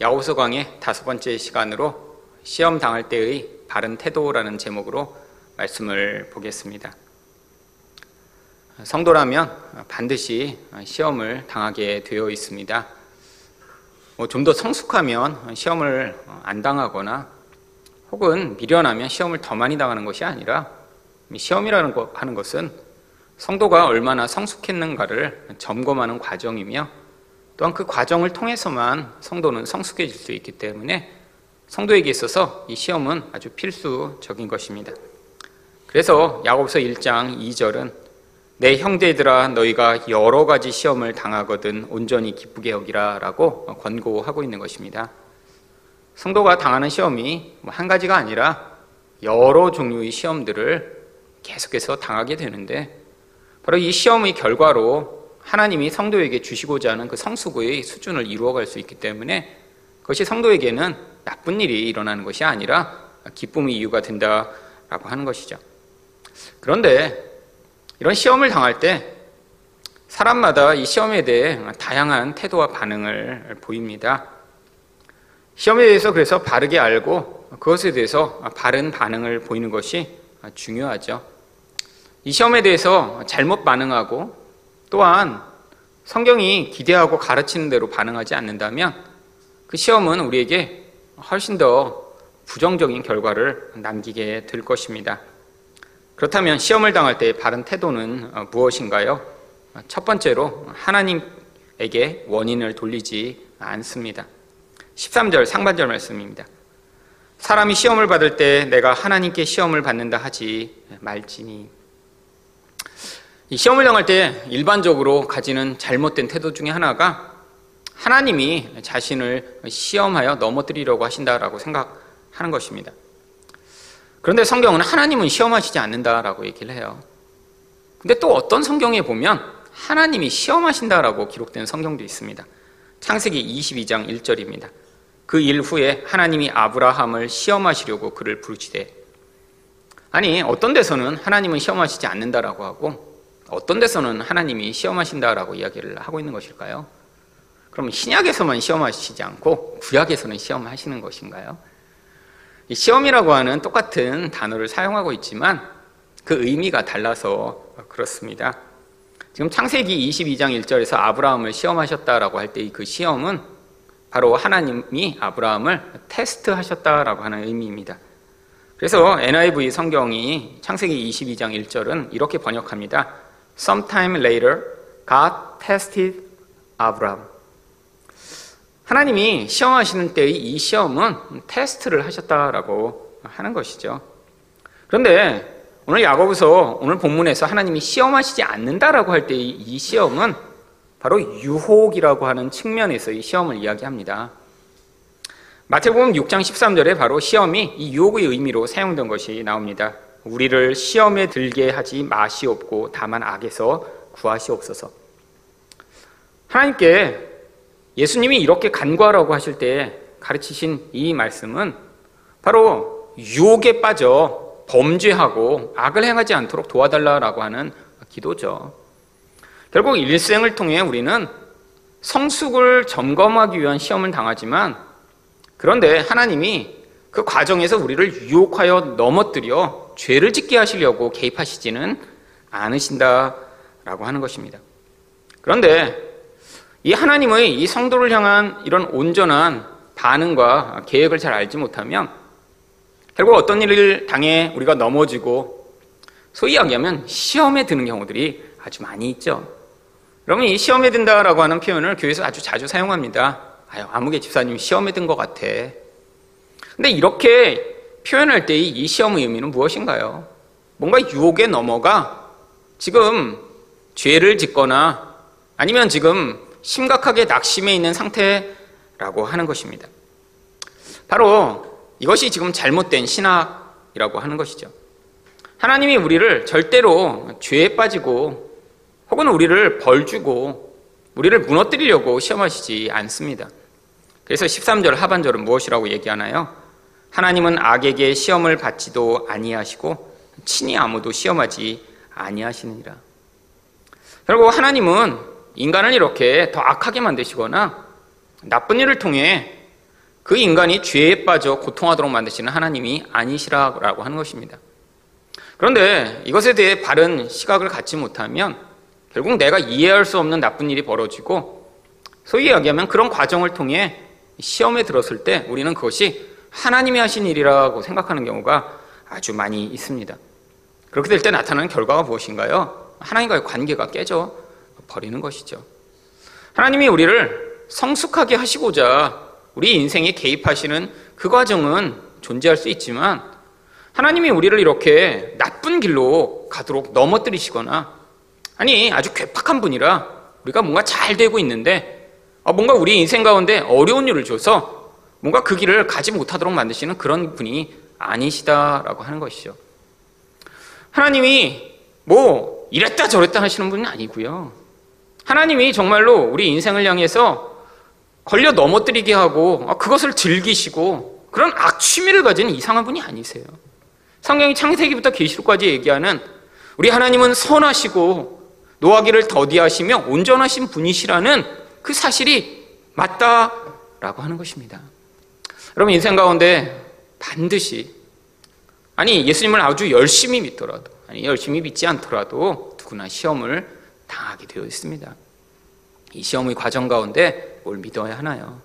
야고보서 강의 다섯 번째 시간으로 시험 당할 때의 바른 태도라는 제목으로 말씀을 보겠습니다. 성도라면 반드시 시험을 당하게 되어 있습니다. 뭐좀더 성숙하면 시험을 안 당하거나 혹은 미련하면 시험을 더 많이 당하는 것이 아니라 시험이라는 거 하는 것은 성도가 얼마나 성숙했는가를 점검하는 과정이며 또한 그 과정을 통해서만 성도는 성숙해질 수 있기 때문에 성도에게 있어서 이 시험은 아주 필수적인 것입니다. 그래서 야고보서 1장 2절은 내 형제들아 너희가 여러 가지 시험을 당하거든 온전히 기쁘게 여기라라고 권고하고 있는 것입니다. 성도가 당하는 시험이 뭐한 가지가 아니라 여러 종류의 시험들을 계속해서 당하게 되는데 바로 이 시험의 결과로 하나님이 성도에게 주시고자 하는 그 성수고의 수준을 이루어갈 수 있기 때문에 그것이 성도에게는 나쁜 일이 일어나는 것이 아니라 기쁨의 이유가 된다라고 하는 것이죠. 그런데 이런 시험을 당할 때 사람마다 이 시험에 대해 다양한 태도와 반응을 보입니다. 시험에 대해서 그래서 바르게 알고 그것에 대해서 바른 반응을 보이는 것이 중요하죠. 이 시험에 대해서 잘못 반응하고 또한 성경이 기대하고 가르치는 대로 반응하지 않는다면 그 시험은 우리에게 훨씬 더 부정적인 결과를 남기게 될 것입니다. 그렇다면 시험을 당할 때의 바른 태도는 어, 무엇인가요? 첫 번째로 하나님에게 원인을 돌리지 않습니다. 13절 상반절 말씀입니다. 사람이 시험을 받을 때 내가 하나님께 시험을 받는다 하지 말지니 이 시험을 당할 때 일반적으로 가지는 잘못된 태도 중에 하나가 하나님이 자신을 시험하여 넘어뜨리려고 하신다라고 생각하는 것입니다. 그런데 성경은 하나님은 시험하시지 않는다라고 얘기를 해요. 근데 또 어떤 성경에 보면 하나님이 시험하신다라고 기록된 성경도 있습니다. 창세기 22장 1절입니다. 그 일 후에 하나님이 아브라함을 시험하시려고 그를 부르시되 아니 어떤 데서는 하나님은 시험하시지 않는다라고 하고 어떤 데서는 하나님이 시험하신다라고 이야기를 하고 있는 것일까요? 그럼 신약에서만 시험하시지 않고 구약에서는 시험하시는 것인가요? 시험이라고 하는 똑같은 단어를 사용하고 있지만 그 의미가 달라서 그렇습니다. 지금 창세기 22장 1절에서 아브라함을 시험하셨다라고 할 때 그 시험은 바로 하나님이 아브라함을 테스트하셨다라고 하는 의미입니다. 그래서 NIV 성경이 창세기 22장 1절은 이렇게 번역합니다. Sometime later, God tested Abraham. 하나님이 시험하시는 때의 이 시험은 테스트를 하셨다라고 하는 것이죠. 그런데 오늘 야고보서 오늘 본문에서 하나님이 시험하시지 않는다라고 할 때의 이 시험은 바로 유혹이라고 하는 측면에서의 시험을 이야기합니다. 마태복음 6장 13절에 바로 시험이 이 유혹의 의미로 사용된 것이 나옵니다. 우리를 시험에 들게 하지 마시옵고 다만 악에서 구하시옵소서. 하나님께 예수님이 이렇게 간구하라고 하실 때 가르치신 이 말씀은 바로 유혹에 빠져 범죄하고 악을 행하지 않도록 도와달라라고 하는 기도죠. 결국 일생을 통해 우리는 성숙을 점검하기 위한 시험을 당하지만 그런데 하나님이 그 과정에서 우리를 유혹하여 넘어뜨려 죄를 짓게 하시려고 개입하시지는 않으신다라고 하는 것입니다. 그런데 이 하나님의 이 성도를 향한 이런 온전한 반응과 계획을 잘 알지 못하면 결국 어떤 일을 당해 우리가 넘어지고 소위 이야기하면 시험에 드는 경우들이 아주 많이 있죠. 여러분 이 시험에 든다라고 하는 표현을 교회에서 아주 자주 사용합니다. 아유 아무개 집사님이 시험에 든 것 같아. 근데 이렇게 표현할 때이 시험의 의미는 무엇인가요? 뭔가 유혹에 넘어가 지금 죄를 짓거나 아니면 지금 심각하게 낙심해 있는 상태라고 하는 것입니다. 바로 이것이 지금 잘못된 신학이라고 하는 것이죠. 하나님이 우리를 절대로 죄에 빠지고 혹은 우리를 벌주고 우리를 무너뜨리려고 시험하시지 않습니다. 그래서 13절 하반절은 무엇이라고 얘기하나요? 하나님은 악에게 시험을 받지도 아니하시고 친히 아무도 시험하지 아니하시느니라. 결국 하나님은 인간을 이렇게 더 악하게 만드시거나 나쁜 일을 통해 그 인간이 죄에 빠져 고통하도록 만드시는 하나님이 아니시라고 하는 것입니다. 그런데 이것에 대해 바른 시각을 갖지 못하면 결국 내가 이해할 수 없는 나쁜 일이 벌어지고 소위 이야기하면 그런 과정을 통해 시험에 들었을 때 우리는 그것이 하나님이 하신 일이라고 생각하는 경우가 아주 많이 있습니다. 그렇게 될 때 나타나는 결과가 무엇인가요? 하나님과의 관계가 깨져 버리는 것이죠. 하나님이 우리를 성숙하게 하시고자 우리 인생에 개입하시는 그 과정은 존재할 수 있지만 하나님이 우리를 이렇게 나쁜 길로 가도록 넘어뜨리시거나 아니 아주 괴팍한 분이라 우리가 뭔가 잘 되고 있는데 아, 뭔가 우리 인생 가운데 어려운 일을 줘서 뭔가 그 길을 가지 못하도록 만드시는 그런 분이 아니시다라고 하는 것이죠. 하나님이 뭐 이랬다 저랬다 하시는 분은 아니고요. 하나님이 정말로 우리 인생을 향해서 걸려 넘어뜨리게 하고 아, 그것을 즐기시고 그런 악취미를 가진 이상한 분이 아니세요. 성경이 창세기부터 계시록까지 얘기하는 우리 하나님은 선하시고 노하기를 더디하시며 온전하신 분이시라는 그 사실이 맞다라고 하는 것입니다. 여러분 인생 가운데 반드시 아니 예수님을 아주 열심히 믿더라도 아니 열심히 믿지 않더라도 누구나 시험을 당하게 되어 있습니다. 이 시험의 과정 가운데 뭘 믿어야 하나요?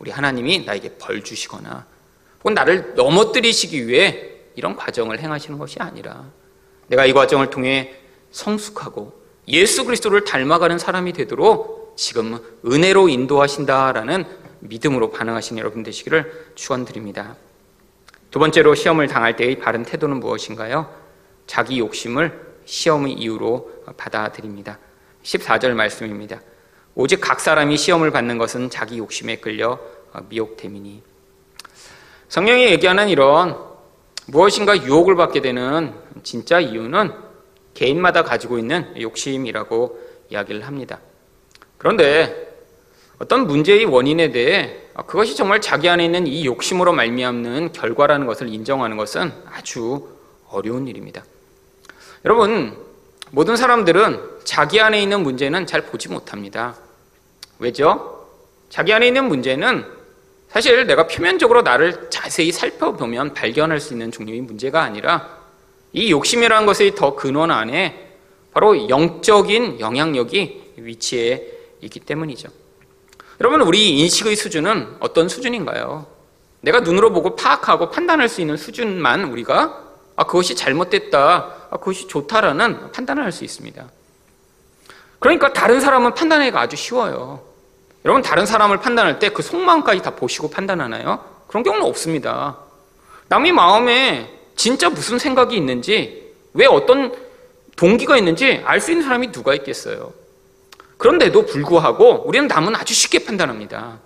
우리 하나님이 나에게 벌 주시거나 혹은 나를 넘어뜨리시기 위해 이런 과정을 행하시는 것이 아니라 내가 이 과정을 통해 성숙하고 예수 그리스도를 닮아가는 사람이 되도록 지금 은혜로 인도하신다라는 믿음으로 반응하신 여러분 되시기를 축원드립니다. 두 번째로 시험을 당할 때의 바른 태도는 무엇인가요? 자기 욕심을 시험의 이유로 받아들입니다. 14절 말씀입니다. 오직 각 사람이 시험을 받는 것은 자기 욕심에 끌려 미혹됨이니. 성령이 얘기하는 이런 무엇인가 유혹을 받게 되는 진짜 이유는 개인마다 가지고 있는 욕심이라고 이야기를 합니다. 그런데 어떤 문제의 원인에 대해 그것이 정말 자기 안에 있는 이 욕심으로 말미암는 결과라는 것을 인정하는 것은 아주 어려운 일입니다. 여러분, 모든 사람들은 자기 안에 있는 문제는 잘 보지 못합니다. 왜죠? 자기 안에 있는 문제는 사실 내가 표면적으로 나를 자세히 살펴보면 발견할 수 있는 종류의 문제가 아니라 이 욕심이라는 것의 더 근원 안에 바로 영적인 영향력이 위치해 있기 때문이죠. 여러분, 우리 인식의 수준은 어떤 수준인가요? 내가 눈으로 보고 파악하고 판단할 수 있는 수준만 우리가 아, 그것이 잘못됐다, 아, 그것이 좋다라는 판단을 할 수 있습니다. 그러니까 다른 사람은 판단하기가 아주 쉬워요. 여러분, 다른 사람을 판단할 때 그 속마음까지 다 보시고 판단하나요? 그런 경우는 없습니다. 남의 마음에 진짜 무슨 생각이 있는지, 왜 어떤 동기가 있는지 알 수 있는 사람이 누가 있겠어요? 그런데도 불구하고 우리는 남은 아주 쉽게 판단합니다.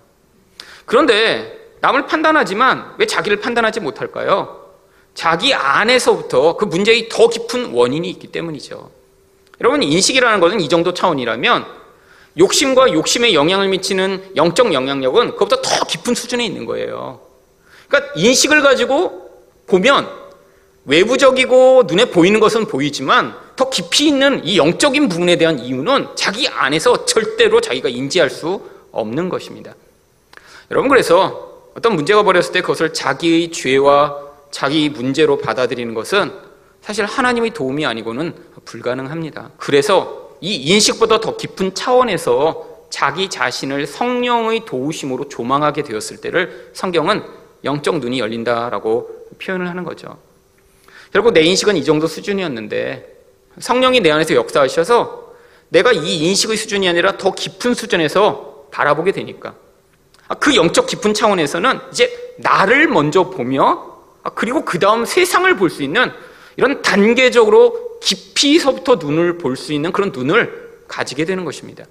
그런데 남을 판단하지만 왜 자기를 판단하지 못할까요? 자기 안에서부터 그 문제의 더 깊은 원인이 있기 때문이죠. 여러분, 인식이라는 것은 이 정도 차원이라면 욕심과 욕심에 영향을 미치는 영적 영향력은 그것보다 더 깊은 수준에 있는 거예요. 그러니까 인식을 가지고 보면 외부적이고 눈에 보이는 것은 보이지만 더 깊이 있는 이 영적인 부분에 대한 이유는 자기 안에서 절대로 자기가 인지할 수 없는 것입니다. 여러분 그래서 어떤 문제가 벌였을 때 그것을 자기의 죄와 자기 문제로 받아들이는 것은 사실 하나님의 도움이 아니고는 불가능합니다. 그래서 이 인식보다 더 깊은 차원에서 자기 자신을 성령의 도우심으로 조망하게 되었을 때를 성경은 영적 눈이 열린다라고 표현을 하는 거죠. 결국 내 인식은 이 정도 수준이었는데 성령이 내 안에서 역사하셔서 내가 이 인식의 수준이 아니라 더 깊은 수준에서 바라보게 되니까 아, 그 영적 깊은 차원에서는 이제 나를 먼저 보며 아, 그리고 그 다음 세상을 볼 수 있는 이런 단계적으로 깊이서부터 눈을 볼 수 있는 그런 눈을 가지게 되는 것입니다.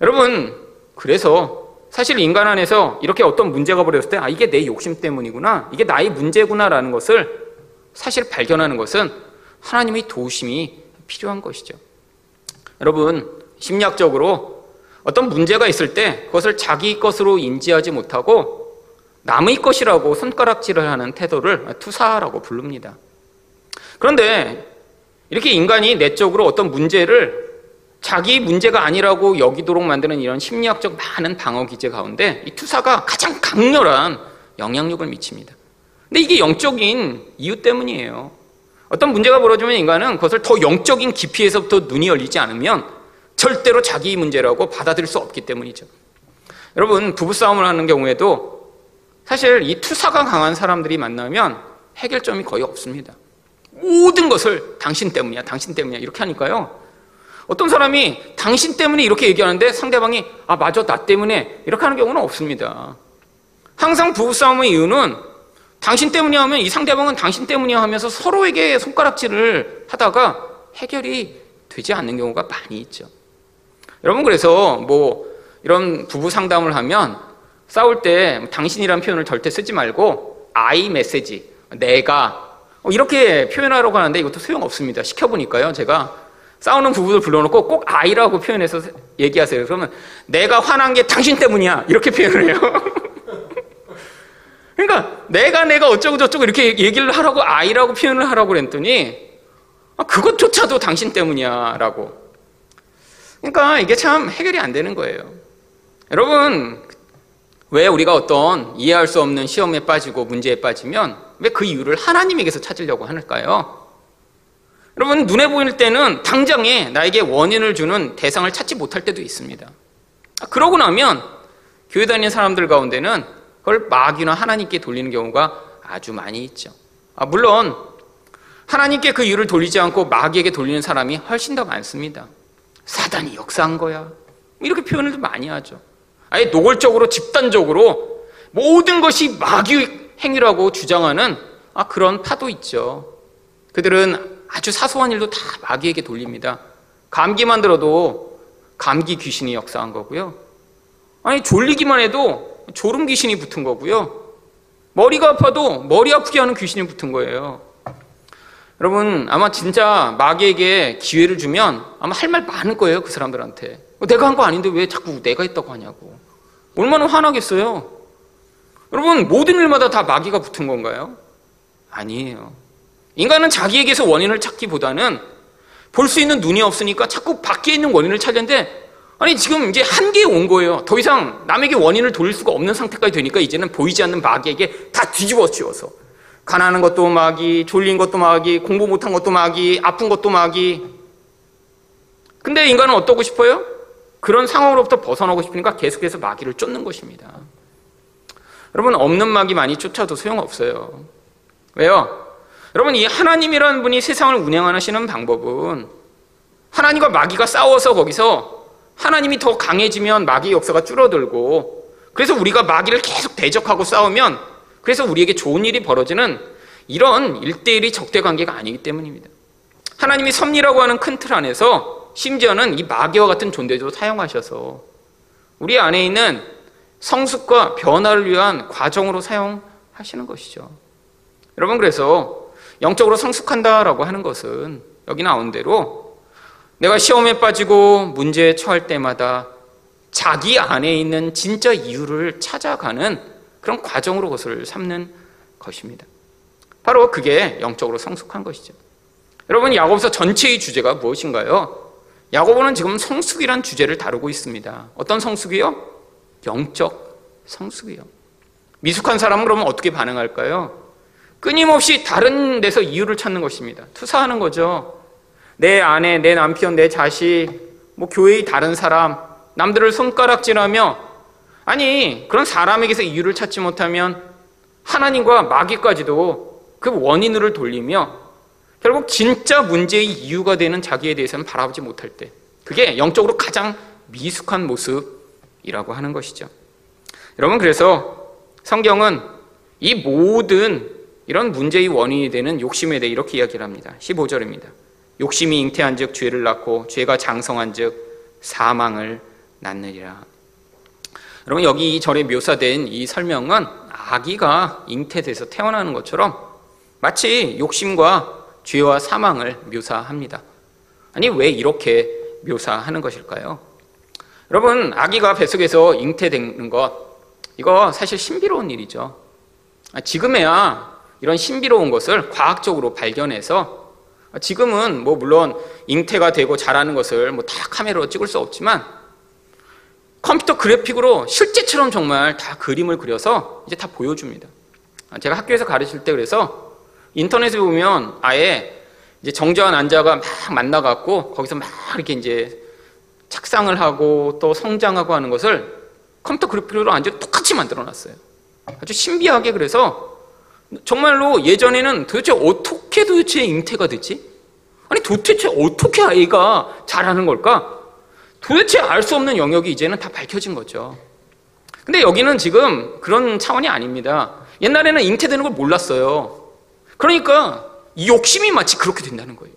여러분, 그래서 사실 인간 안에서 이렇게 어떤 문제가 벌어졌을 때, 아, 이게 내 욕심 때문이구나, 이게 나의 문제구나라는 것을 사실 발견하는 것은 하나님의 도우심이 필요한 것이죠. 여러분, 심리학적으로 어떤 문제가 있을 때 그것을 자기 것으로 인지하지 못하고 남의 것이라고 손가락질을 하는 태도를 투사라고 부릅니다. 그런데 이렇게 인간이 내적으로 어떤 문제를 자기 문제가 아니라고 여기도록 만드는 이런 심리학적 많은 방어 기제 가운데 이 투사가 가장 강렬한 영향력을 미칩니다. 근데 이게 영적인 이유 때문이에요. 어떤 문제가 벌어지면 인간은 그것을 더 영적인 깊이에서부터 눈이 열리지 않으면 절대로 자기 문제라고 받아들일 수 없기 때문이죠. 여러분, 부부싸움을 하는 경우에도 사실 이 투사가 강한 사람들이 만나면 해결점이 거의 없습니다. 모든 것을 당신 때문이야, 당신 때문이야, 이렇게 하니까요. 어떤 사람이 당신 때문에 이렇게 얘기하는데 상대방이 아, 맞아, 나 때문에 이렇게 하는 경우는 없습니다. 항상 부부싸움의 이유는 당신 때문이야 하면 이 상대방은 당신 때문이야 하면서 서로에게 손가락질을 하다가 해결이 되지 않는 경우가 많이 있죠. 여러분, 그래서 뭐 이런 부부 상담을 하면 싸울 때 당신이라는 표현을 절대 쓰지 말고 I 메시지, 내가 이렇게 표현하려고 하는데 이것도 소용없습니다. 시켜보니까요. 제가 싸우는 부부들 불러놓고 꼭 I라고 표현해서 얘기하세요. 그러면 내가 화난 게 당신 때문이야. 이렇게 표현을 해요. 그러니까 내가 내가 어쩌고 저쩌고 이렇게 얘기를 하라고 I라고 표현을 하라고 그랬더니 아, 그것조차도 당신 때문이야 라고. 그러니까 이게 참 해결이 안 되는 거예요. 여러분, 왜 우리가 어떤 이해할 수 없는 시험에 빠지고 문제에 빠지면 왜 그 이유를 하나님에게서 찾으려고 하는가요? 여러분, 눈에 보일 때는 당장에 나에게 원인을 주는 대상을 찾지 못할 때도 있습니다. 그러고 나면 교회 다니는 사람들 가운데는 그걸 마귀나 하나님께 돌리는 경우가 아주 많이 있죠. 아, 물론, 하나님께 그 이유를 돌리지 않고 마귀에게 돌리는 사람이 훨씬 더 많습니다. 사단이 역사한 거야. 이렇게 표현을 많이 하죠. 아예 노골적으로 집단적으로 모든 것이 마귀 행위라고 주장하는 아, 그런 파도 있죠. 그들은 아주 사소한 일도 다 마귀에게 돌립니다. 감기만 들어도 감기 귀신이 역사한 거고요. 아니 졸리기만 해도 졸음 귀신이 붙은 거고요. 머리가 아파도 머리 아프게 하는 귀신이 붙은 거예요. 여러분 아마 진짜 마귀에게 기회를 주면 아마 할 말 많을 거예요 그 사람들한테. 내가 한 거 아닌데 왜 자꾸 내가 했다고 하냐고. 얼마나 화나겠어요? 여러분, 모든 일마다 다 마귀가 붙은 건가요? 아니에요. 인간은 자기에게서 원인을 찾기보다는 볼 수 있는 눈이 없으니까 자꾸 밖에 있는 원인을 찾는데 아니 지금 이제 한계에 온 거예요. 더 이상 남에게 원인을 돌릴 수가 없는 상태까지 되니까 이제는 보이지 않는 마귀에게 다 뒤집어 씌워서 가난한 것도 마귀, 졸린 것도 마귀, 공부 못한 것도 마귀, 아픈 것도 마귀. 근데 인간은 어떠고 싶어요? 그런 상황으로부터 벗어나고 싶으니까 계속해서 마귀를 쫓는 것입니다. 여러분, 없는 마귀 많이 쫓아도 소용없어요. 왜요? 여러분, 이 하나님이라는 분이 세상을 운영하시는 방법은 하나님과 마귀가 싸워서 거기서 하나님이 더 강해지면 마귀 역사가 줄어들고 그래서 우리가 마귀를 계속 대적하고 싸우면 그래서 우리에게 좋은 일이 벌어지는 이런 일대일이 적대 관계가 아니기 때문입니다. 하나님이 섭리라고 하는 큰 틀 안에서 심지어는 이 마귀와 같은 존재도 사용하셔서 우리 안에 있는 성숙과 변화를 위한 과정으로 사용하시는 것이죠. 여러분 그래서 영적으로 성숙한다라고 하는 것은 여기 나온 대로 내가 시험에 빠지고 문제에 처할 때마다 자기 안에 있는 진짜 이유를 찾아가는 그런 과정으로 그것을 삼는 것입니다. 바로 그게 영적으로 성숙한 것이죠. 여러분 야곱서 전체의 주제가 무엇인가요? 야고보는 지금 성숙이란 주제를 다루고 있습니다. 어떤 성숙이요? 영적 성숙이요. 미숙한 사람은 그러면 어떻게 반응할까요? 끊임없이 다른 데서 이유를 찾는 것입니다. 투사하는 거죠. 내 아내, 내 남편, 내 자식, 뭐 교회의 다른 사람, 남들을 손가락질하며 아니 그런 사람에게서 이유를 찾지 못하면 하나님과 마귀까지도 그 원인을 돌리며 결국 진짜 문제의 이유가 되는 자기에 대해서는 바라보지 못할 때 그게 영적으로 가장 미숙한 모습이라고 하는 것이죠. 여러분 그래서 성경은 이 모든 이런 문제의 원인이 되는 욕심에 대해 이렇게 이야기를 합니다. 15절입니다. 욕심이 잉태한 즉 죄를 낳고 죄가 장성한 즉 사망을 낳느리라. 여러분 여기 이 절에 묘사된 이 설명은 아기가 잉태돼서 태어나는 것처럼 마치 욕심과 죄와 사망을 묘사합니다. 아니, 왜 이렇게 묘사하는 것일까요? 여러분, 아기가 뱃속에서 잉태되는 것, 이거 사실 신비로운 일이죠. 지금에야 이런 신비로운 것을 과학적으로 발견해서 지금은 뭐 물론 잉태가 되고 자라는 것을 뭐 다 카메라로 찍을 수 없지만 컴퓨터 그래픽으로 실제처럼 정말 다 그림을 그려서 이제 다 보여줍니다. 제가 학교에서 가르칠 때 그래서 인터넷에 보면 아예 이제 정자와 난자가 막 만나갖고 거기서 막 이렇게 이제 착상을 하고 또 성장하고 하는 것을 컴퓨터 그래픽으로 완전 똑같이 만들어 놨어요. 아주 신비하게 그래서 정말로 예전에는 도대체 어떻게 도대체 잉태가 되지? 아니 도대체 어떻게 아이가 자라는 걸까? 도대체 알 수 없는 영역이 이제는 다 밝혀진 거죠. 근데 여기는 지금 그런 차원이 아닙니다. 옛날에는 잉태되는 걸 몰랐어요. 그러니까 이 욕심이 마치 그렇게 된다는 거예요.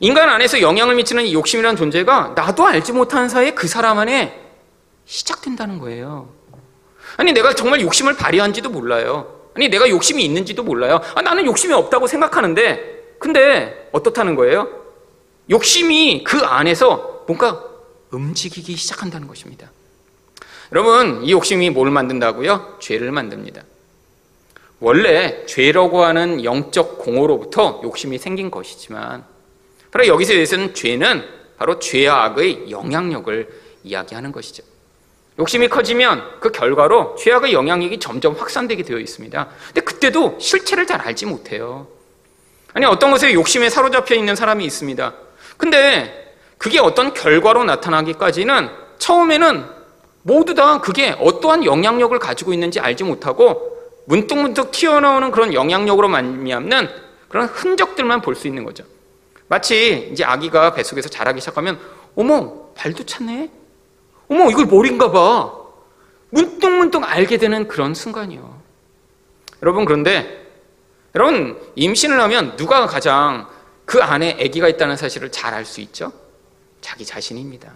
인간 안에서 영향을 미치는 이 욕심이라는 존재가 나도 알지 못하는 사이에 그 사람 안에 시작된다는 거예요. 아니, 내가 정말 욕심을 발휘한지도 몰라요. 아니, 내가 욕심이 있는지도 몰라요. 아, 나는 욕심이 없다고 생각하는데, 근데 어떻다는 거예요? 욕심이 그 안에서 뭔가 움직이기 시작한다는 것입니다. 여러분, 이 욕심이 뭘 만든다고요? 죄를 만듭니다. 원래 죄라고 하는 영적 공허로부터 욕심이 생긴 것이지만, 바로 여기서 에서는 죄는 바로 죄와 악의 영향력을 이야기하는 것이죠. 욕심이 커지면 그 결과로 죄악의 영향력이 점점 확산되게 되어 있습니다. 근데 그때도 실체를 잘 알지 못해요. 아니, 어떤 것에 욕심에 사로잡혀 있는 사람이 있습니다. 근데 그게 어떤 결과로 나타나기까지는 처음에는 모두 다 그게 어떠한 영향력을 가지고 있는지 알지 못하고 문득문득 튀어나오는 그런 영향력으로 말미암는 그런 흔적들만 볼 수 있는 거죠. 마치 이제 아기가 뱃속에서 자라기 시작하면 어머 발도 찼네 어머 이걸 머리인가 봐. 문득문득 알게 되는 그런 순간이요. 여러분 그런데 여러분 임신을 하면 누가 가장 그 안에 아기가 있다는 사실을 잘 알 수 있죠? 자기 자신입니다.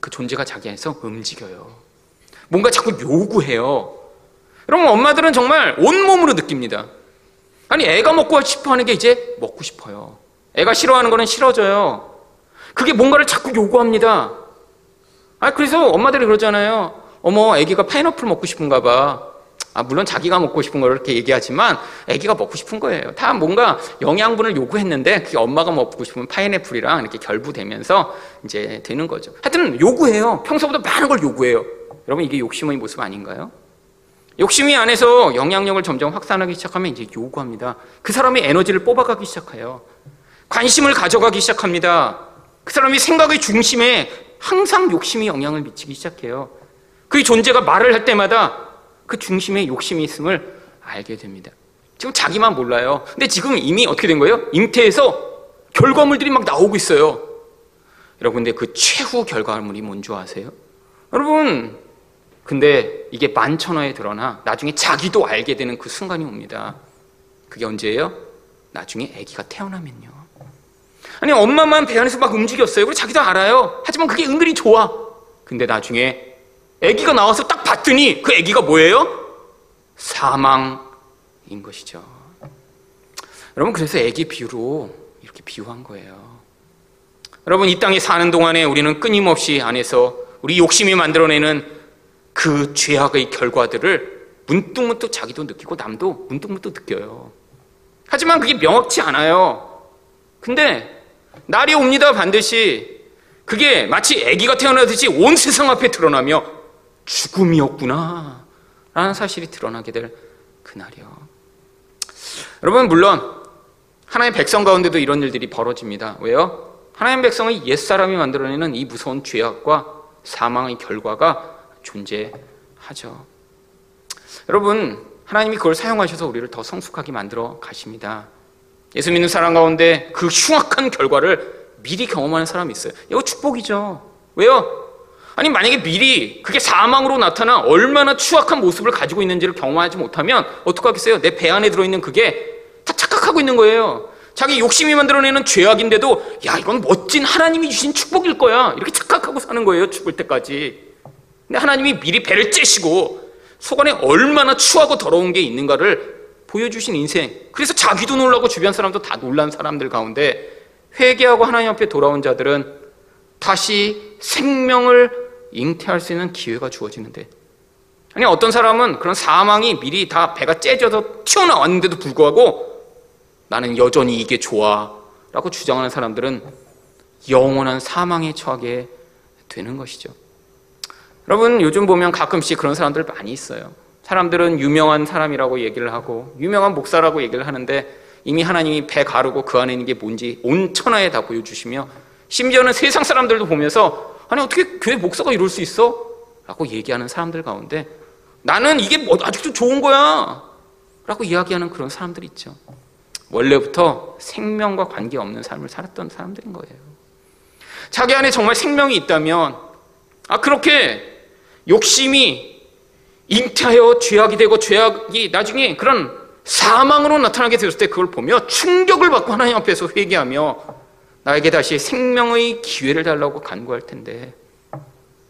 그 존재가 자기 안에서 움직여요. 뭔가 자꾸 요구해요. 여러분 엄마들은 정말 온몸으로 느낍니다. 아니 애가 먹고 싶어 하는 게 이제 먹고 싶어요. 애가 싫어하는 거는 싫어져요. 그게 뭔가를 자꾸 요구합니다. 아, 그래서 엄마들이 그러잖아요. 어머, 애기가 파인애플 먹고 싶은가 봐. 아, 물론 자기가 먹고 싶은 걸 이렇게 얘기하지만 애기가 먹고 싶은 거예요. 다 뭔가 영양분을 요구했는데 그게 엄마가 먹고 싶은 파인애플이랑 이렇게 결부되면서 이제 되는 거죠. 하여튼 요구해요. 평소보다 많은 걸 요구해요. 여러분 이게 욕심의 모습 아닌가요? 욕심이 안에서 영향력을 점점 확산하기 시작하면 이제 요구합니다. 그 사람의 에너지를 뽑아가기 시작해요. 관심을 가져가기 시작합니다. 그 사람이 생각의 중심에 항상 욕심이 영향을 미치기 시작해요. 그 존재가 말을 할 때마다 그 중심에 욕심이 있음을 알게 됩니다. 지금 자기만 몰라요. 근데 지금 이미 어떻게 된 거예요? 잉태에서 결과물들이 막 나오고 있어요. 여러분, 근데 그 최후 결과물이 뭔지 아세요? 여러분, 근데 이게 만천하에 드러나 나중에 자기도 알게 되는 그 순간이 옵니다. 그게 언제예요? 나중에 아기가 태어나면요. 아니 엄마만 배 안에서 막 움직였어요. 그리고 자기도 알아요. 하지만 그게 은근히 좋아. 근데 나중에 아기가 나와서 딱 봤더니 그 아기가 뭐예요? 사망인 것이죠. 여러분 그래서 아기 비유로 이렇게 비유한 거예요. 여러분 이 땅에 사는 동안에 우리는 끊임없이 안에서 우리 욕심이 만들어내는 그 죄악의 결과들을 문득문득 자기도 느끼고 남도 문득문득 느껴요. 하지만 그게 명확치 않아요. 근데 날이 옵니다 반드시. 그게 마치 아기가 태어나듯이 온 세상 앞에 드러나며 죽음이었구나 라는 사실이 드러나게 될 그날이요. 여러분 물론 하나님의 백성 가운데도 이런 일들이 벌어집니다. 왜요? 하나님의 백성의 옛사람이 만들어내는 이 무서운 죄악과 사망의 결과가 존재하죠. 여러분 하나님이 그걸 사용하셔서 우리를 더 성숙하게 만들어 가십니다 예수 믿는 사람 가운데 그 흉악한 결과를 미리 경험하는 사람이 있어요. 이거 축복이죠. 왜요? 아니 만약에 미리 그게 사망으로 나타나 얼마나 추악한 모습을 가지고 있는지를 경험하지 못하면 어떡하겠어요? 내 배 안에 들어있는 그게 다 착각하고 있는 거예요. 자기 욕심이 만들어내는 죄악인데도 야 이건 멋진 하나님이 주신 축복일 거야 이렇게 착각하고 사는 거예요 죽을 때까지. 근데 하나님이 미리 배를 째시고 속 안에 얼마나 추하고 더러운 게 있는가를 보여주신 인생. 그래서 자기도 놀라고 주변 사람도 다 놀란 사람들 가운데 회개하고 하나님 앞에 돌아온 자들은 다시 생명을 잉태할 수 있는 기회가 주어지는데 아니 어떤 사람은 그런 사망이 미리 다 배가 째져서 튀어나왔는데도 불구하고 나는 여전히 이게 좋아 라고 주장하는 사람들은 영원한 사망에 처하게 되는 것이죠. 여러분, 요즘 보면 가끔씩 그런 사람들 많이 있어요. 사람들은 유명한 사람이라고 얘기를 하고, 유명한 목사라고 얘기를 하는데, 이미 하나님이 배 가르고 그 안에 있는 게 뭔지 온 천하에 다 보여주시며, 심지어는 세상 사람들도 보면서, 아니, 어떻게 교회 목사가 이럴 수 있어? 라고 얘기하는 사람들 가운데, 나는 이게 뭐 아직도 좋은 거야! 라고 이야기하는 그런 사람들이 있죠. 원래부터 생명과 관계없는 삶을 살았던 사람들인 거예요. 자기 안에 정말 생명이 있다면, 아, 그렇게 욕심이 잉태하여 죄악이 되고 죄악이 나중에 그런 사망으로 나타나게 되었을 때 그걸 보며 충격을 받고 하나님 앞에서 회개하며 나에게 다시 생명의 기회를 달라고 간구할 텐데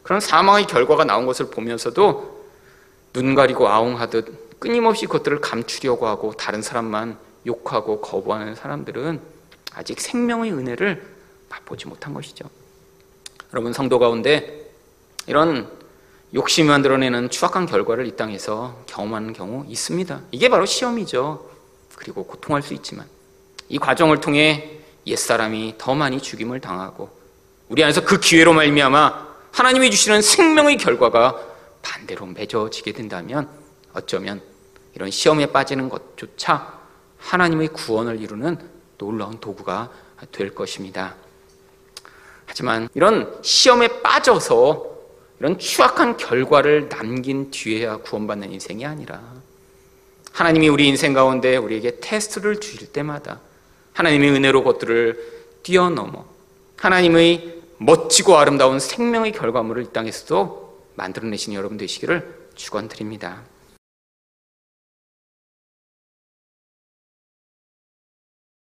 그런 사망의 결과가 나온 것을 보면서도 눈 가리고 아웅하듯 끊임없이 그것들을 감추려고 하고 다른 사람만 욕하고 거부하는 사람들은 아직 생명의 은혜를 맛보지 못한 것이죠. 여러분 성도 가운데 이런 욕심이 만들어내는 추악한 결과를 이 땅에서 경험하는 경우 있습니다. 이게 바로 시험이죠. 그리고 고통할 수 있지만 이 과정을 통해 옛사람이 더 많이 죽임을 당하고 우리 안에서 그 기회로 말미암아 하나님이 주시는 생명의 결과가 반대로 맺어지게 된다면 어쩌면 이런 시험에 빠지는 것조차 하나님의 구원을 이루는 놀라운 도구가 될 것입니다. 하지만 이런 시험에 빠져서 이런 추악한 결과를 남긴 뒤에야 구원받는 인생이 아니라 하나님이 우리 인생 가운데 우리에게 테스트를 주실 때마다 하나님의 은혜로 것들을 뛰어넘어 하나님의 멋지고 아름다운 생명의 결과물을 이 땅에서도 만들어내신 여러분 되시기를 축원드립니다.